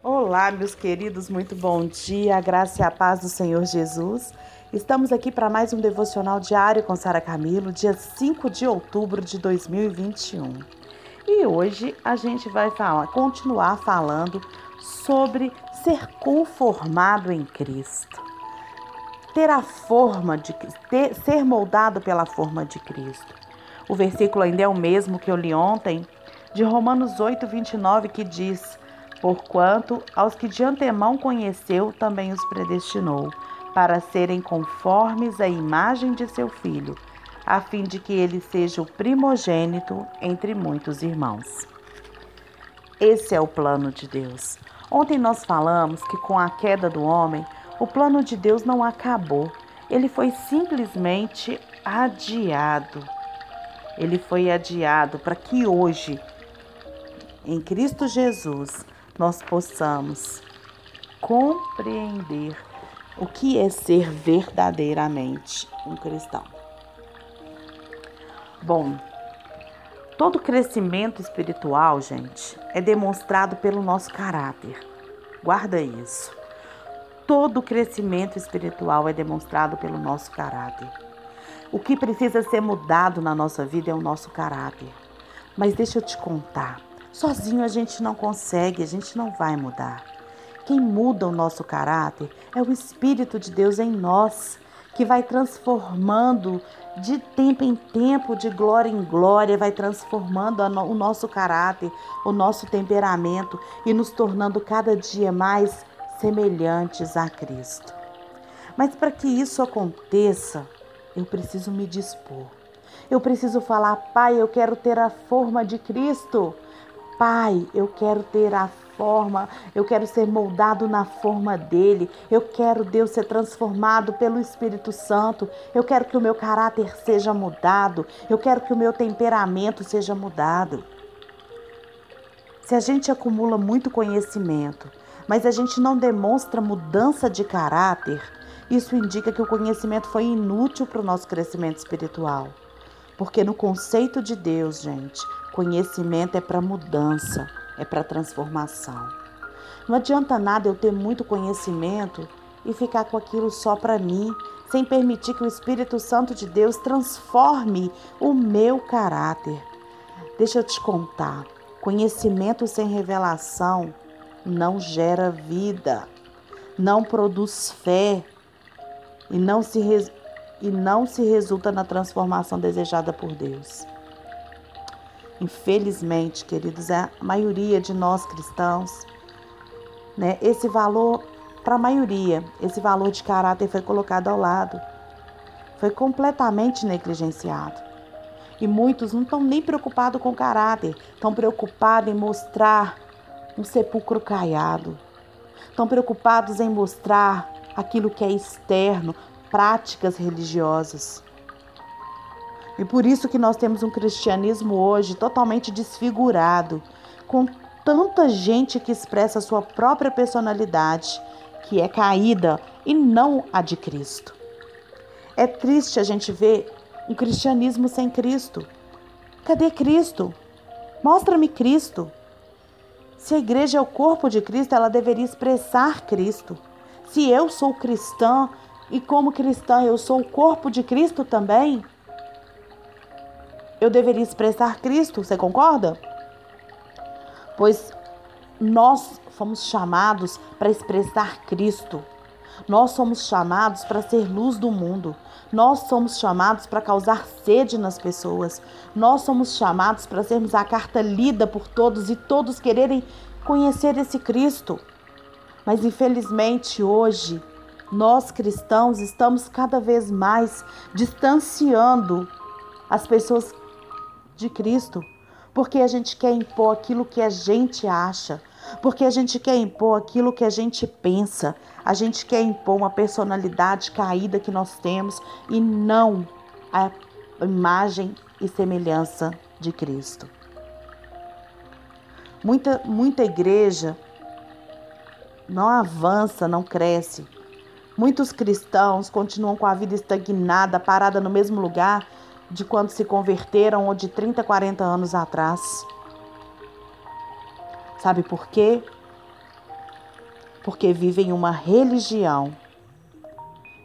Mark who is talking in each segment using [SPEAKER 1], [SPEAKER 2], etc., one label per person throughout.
[SPEAKER 1] Olá, meus queridos, muito bom dia, a graça e a paz do Senhor Jesus. Estamos aqui para mais um devocional diário com Sara Camilo, dia 5 de outubro de 2021. E hoje a gente vai falar, continuar falando sobre ser conformado em Cristo. Ter a forma de ter, ser moldado pela forma de Cristo. O versículo ainda é o mesmo que eu li ontem, de Romanos 8, 29, que diz: Porquanto aos que de antemão conheceu, também os predestinou, para serem conformes à imagem de seu filho, a fim de que ele seja o primogênito entre muitos irmãos. Esse é o plano de Deus. Ontem nós falamos que com a queda do homem, o plano de Deus não acabou, ele foi simplesmente adiado. Ele foi adiado para que hoje, em Cristo Jesus, nós possamos compreender o que é ser verdadeiramente um cristão. Bom, todo crescimento espiritual, gente, é demonstrado pelo nosso caráter. Guarda isso. Todo crescimento espiritual é demonstrado pelo nosso caráter. O que precisa ser mudado na nossa vida é o nosso caráter. Mas deixa eu te contar. Sozinho a gente não consegue, a gente não vai mudar. Quem muda o nosso caráter é o Espírito de Deus em nós, que vai transformando de tempo em tempo, de glória em glória, vai transformando o nosso caráter, o nosso temperamento e nos tornando cada dia mais semelhantes a Cristo. Mas para que isso aconteça, eu preciso me dispor. Eu preciso falar, Pai, eu quero ter a forma de Cristo. Pai, eu quero ter a forma, eu quero ser moldado na forma dele. Eu quero, Deus, ser transformado pelo Espírito Santo. Eu quero que o meu caráter seja mudado. Eu quero que o meu temperamento seja mudado. Se a gente acumula muito conhecimento, mas a gente não demonstra mudança de caráter, isso indica que o conhecimento foi inútil para o nosso crescimento espiritual. Porque no conceito de Deus, gente, conhecimento é para mudança, é para transformação. Não adianta nada eu ter muito conhecimento e ficar com aquilo só para mim, sem permitir que o Espírito Santo de Deus transforme o meu caráter. Deixa eu te contar: conhecimento sem revelação não gera vida, não produz fé e não se e não se resulta na transformação desejada por Deus. Infelizmente, queridos, a maioria de nós cristãos, né, esse valor para a maioria, esse valor de caráter foi colocado ao lado. Foi completamente negligenciado. E muitos não estão nem preocupados com o caráter, estão preocupados em mostrar um sepulcro caiado. Estão preocupados em mostrar aquilo que é externo, práticas religiosas. E por isso que nós temos um cristianismo hoje totalmente desfigurado, com tanta gente que expressa sua própria personalidade, que é caída e não a de Cristo. É triste a gente ver um cristianismo sem Cristo. Cadê Cristo? Mostra-me Cristo. Se a igreja é o corpo de Cristo, ela deveria expressar Cristo. Se eu sou cristã, e como cristã eu sou o corpo de Cristo também, eu deveria expressar Cristo, você concorda? Pois nós fomos chamados para expressar Cristo. Nós somos chamados para ser luz do mundo. Nós somos chamados para causar sede nas pessoas. Nós somos chamados para sermos a carta lida por todos e todos quererem conhecer esse Cristo. Mas infelizmente hoje nós cristãos estamos cada vez mais distanciando as pessoas de Cristo, porque a gente quer impor aquilo que a gente acha, porque a gente quer impor aquilo que a gente pensa, a gente quer impor uma personalidade caída que nós temos e não a imagem e semelhança de Cristo. Muita, muita igreja não avança, não cresce, Muitos cristãos continuam com a vida estagnada, parada no mesmo lugar de quando se converteram ou de 30, 40 anos atrás. Sabe por quê? porque vivem uma religião.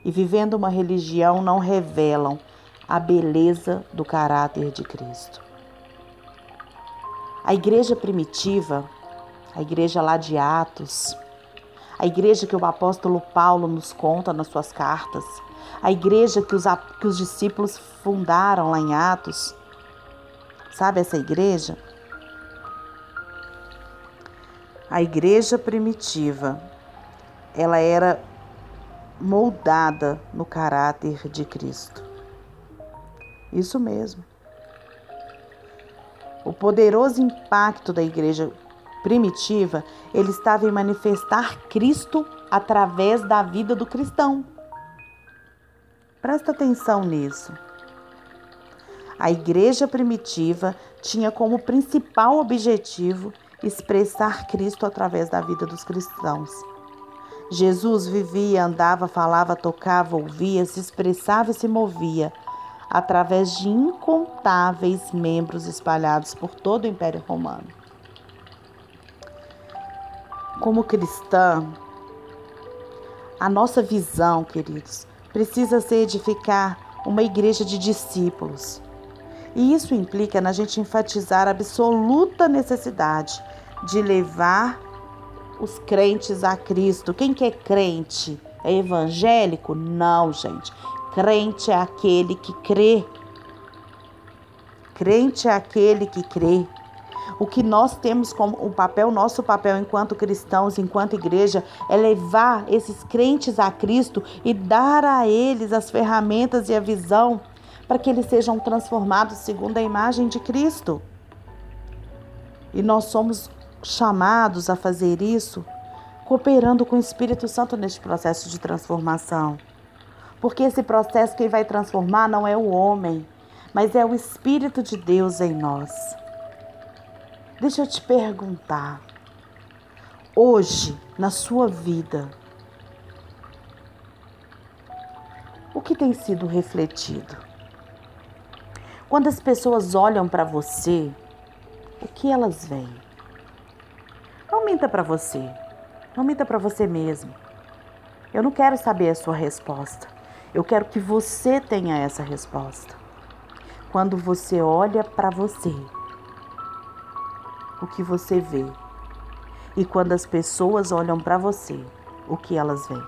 [SPEAKER 1] E vivendo uma religião não revelam a beleza do caráter de Cristo. A igreja primitiva, a igreja lá de Atos, a igreja que o apóstolo Paulo nos conta nas suas cartas, a igreja que os, que os discípulos fundaram lá em Atos. Sabe essa igreja? A igreja primitiva, ela era moldada no caráter de Cristo. Isso mesmo. O poderoso impacto da igreja primitiva, ele estava em manifestar Cristo através da vida do cristão. Presta atenção nisso. A igreja primitiva tinha como principal objetivo expressar Cristo através da vida dos cristãos. Jesus vivia, andava, falava, tocava, ouvia, se expressava e se movia através de incontáveis membros espalhados por todo o Império Romano. Como cristã, a nossa visão, queridos, precisa ser edificar uma igreja de discípulos. E isso implica na gente enfatizar a absoluta necessidade de levar os crentes a Cristo. Quem que é crente? É evangélico? Não, gente. Crente é aquele que crê. Crente é aquele que crê. O que nós temos como o papel, nosso papel enquanto cristãos, enquanto igreja, é levar esses crentes a Cristo e dar a eles as ferramentas e a visão para que eles sejam transformados segundo a imagem de Cristo. E nós somos chamados a fazer isso cooperando com o Espírito Santo neste processo de transformação. Porque esse processo quem vai transformar não é o homem, mas é o Espírito de Deus em nós. Deixa eu te perguntar. Hoje, na sua vida, o que tem sido refletido? Quando as pessoas olham para você, o que elas veem? Não minta para você. Não minta para você mesmo. Eu não quero saber a sua resposta. Eu quero que você tenha essa resposta. Quando você olha para você, o que você vê. E quando as pessoas olham para você, o que elas veem.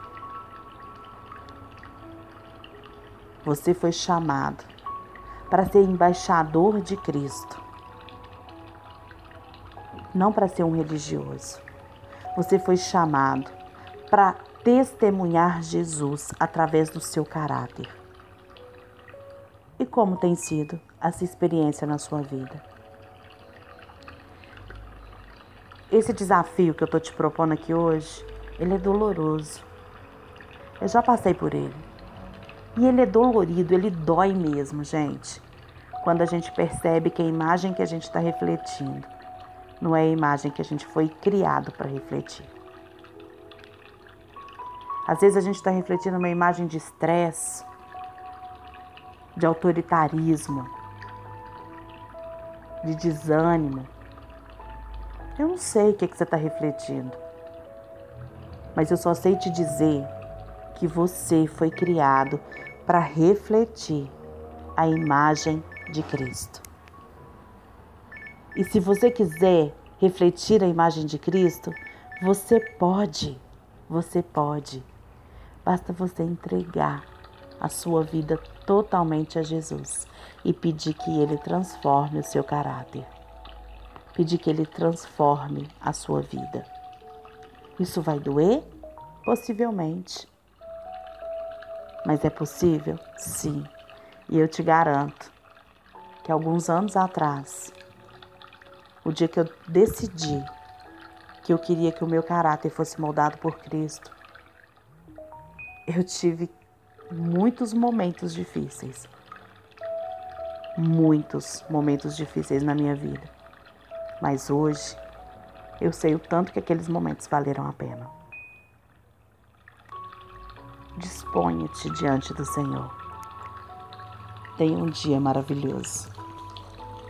[SPEAKER 1] Você foi chamado para ser embaixador de Cristo, não para ser um religioso. Você foi chamado para testemunhar Jesus através do seu caráter. E como tem sido essa experiência na sua vida? Esse desafio que eu estou te propondo aqui hoje, ele é doloroso. Eu já passei por ele. E ele é dolorido, ele dói mesmo, gente. Quando a gente percebe que a imagem que a gente está refletindo não é a imagem que a gente foi criado para refletir. Às vezes a gente está refletindo uma imagem de estresse, de autoritarismo, de desânimo, eu não sei o que, que você está refletindo, mas eu só sei te dizer que você foi criado para refletir a imagem de Cristo. E se você quiser refletir a imagem de Cristo, você pode, você pode. Basta você entregar a sua vida totalmente a Jesus e pedir que Ele transforme o seu caráter pedir que Ele transforme a sua vida. Isso vai doer? Possivelmente. Mas é possível? Sim. E eu te garanto que alguns anos atrás, o dia que eu decidi que eu queria que o meu caráter fosse moldado por Cristo, eu tive muitos momentos difíceis. Muitos momentos difíceis na minha vida. Mas hoje eu sei o tanto que aqueles momentos valeram a pena. Disponha-te diante do Senhor. Tenha um dia maravilhoso.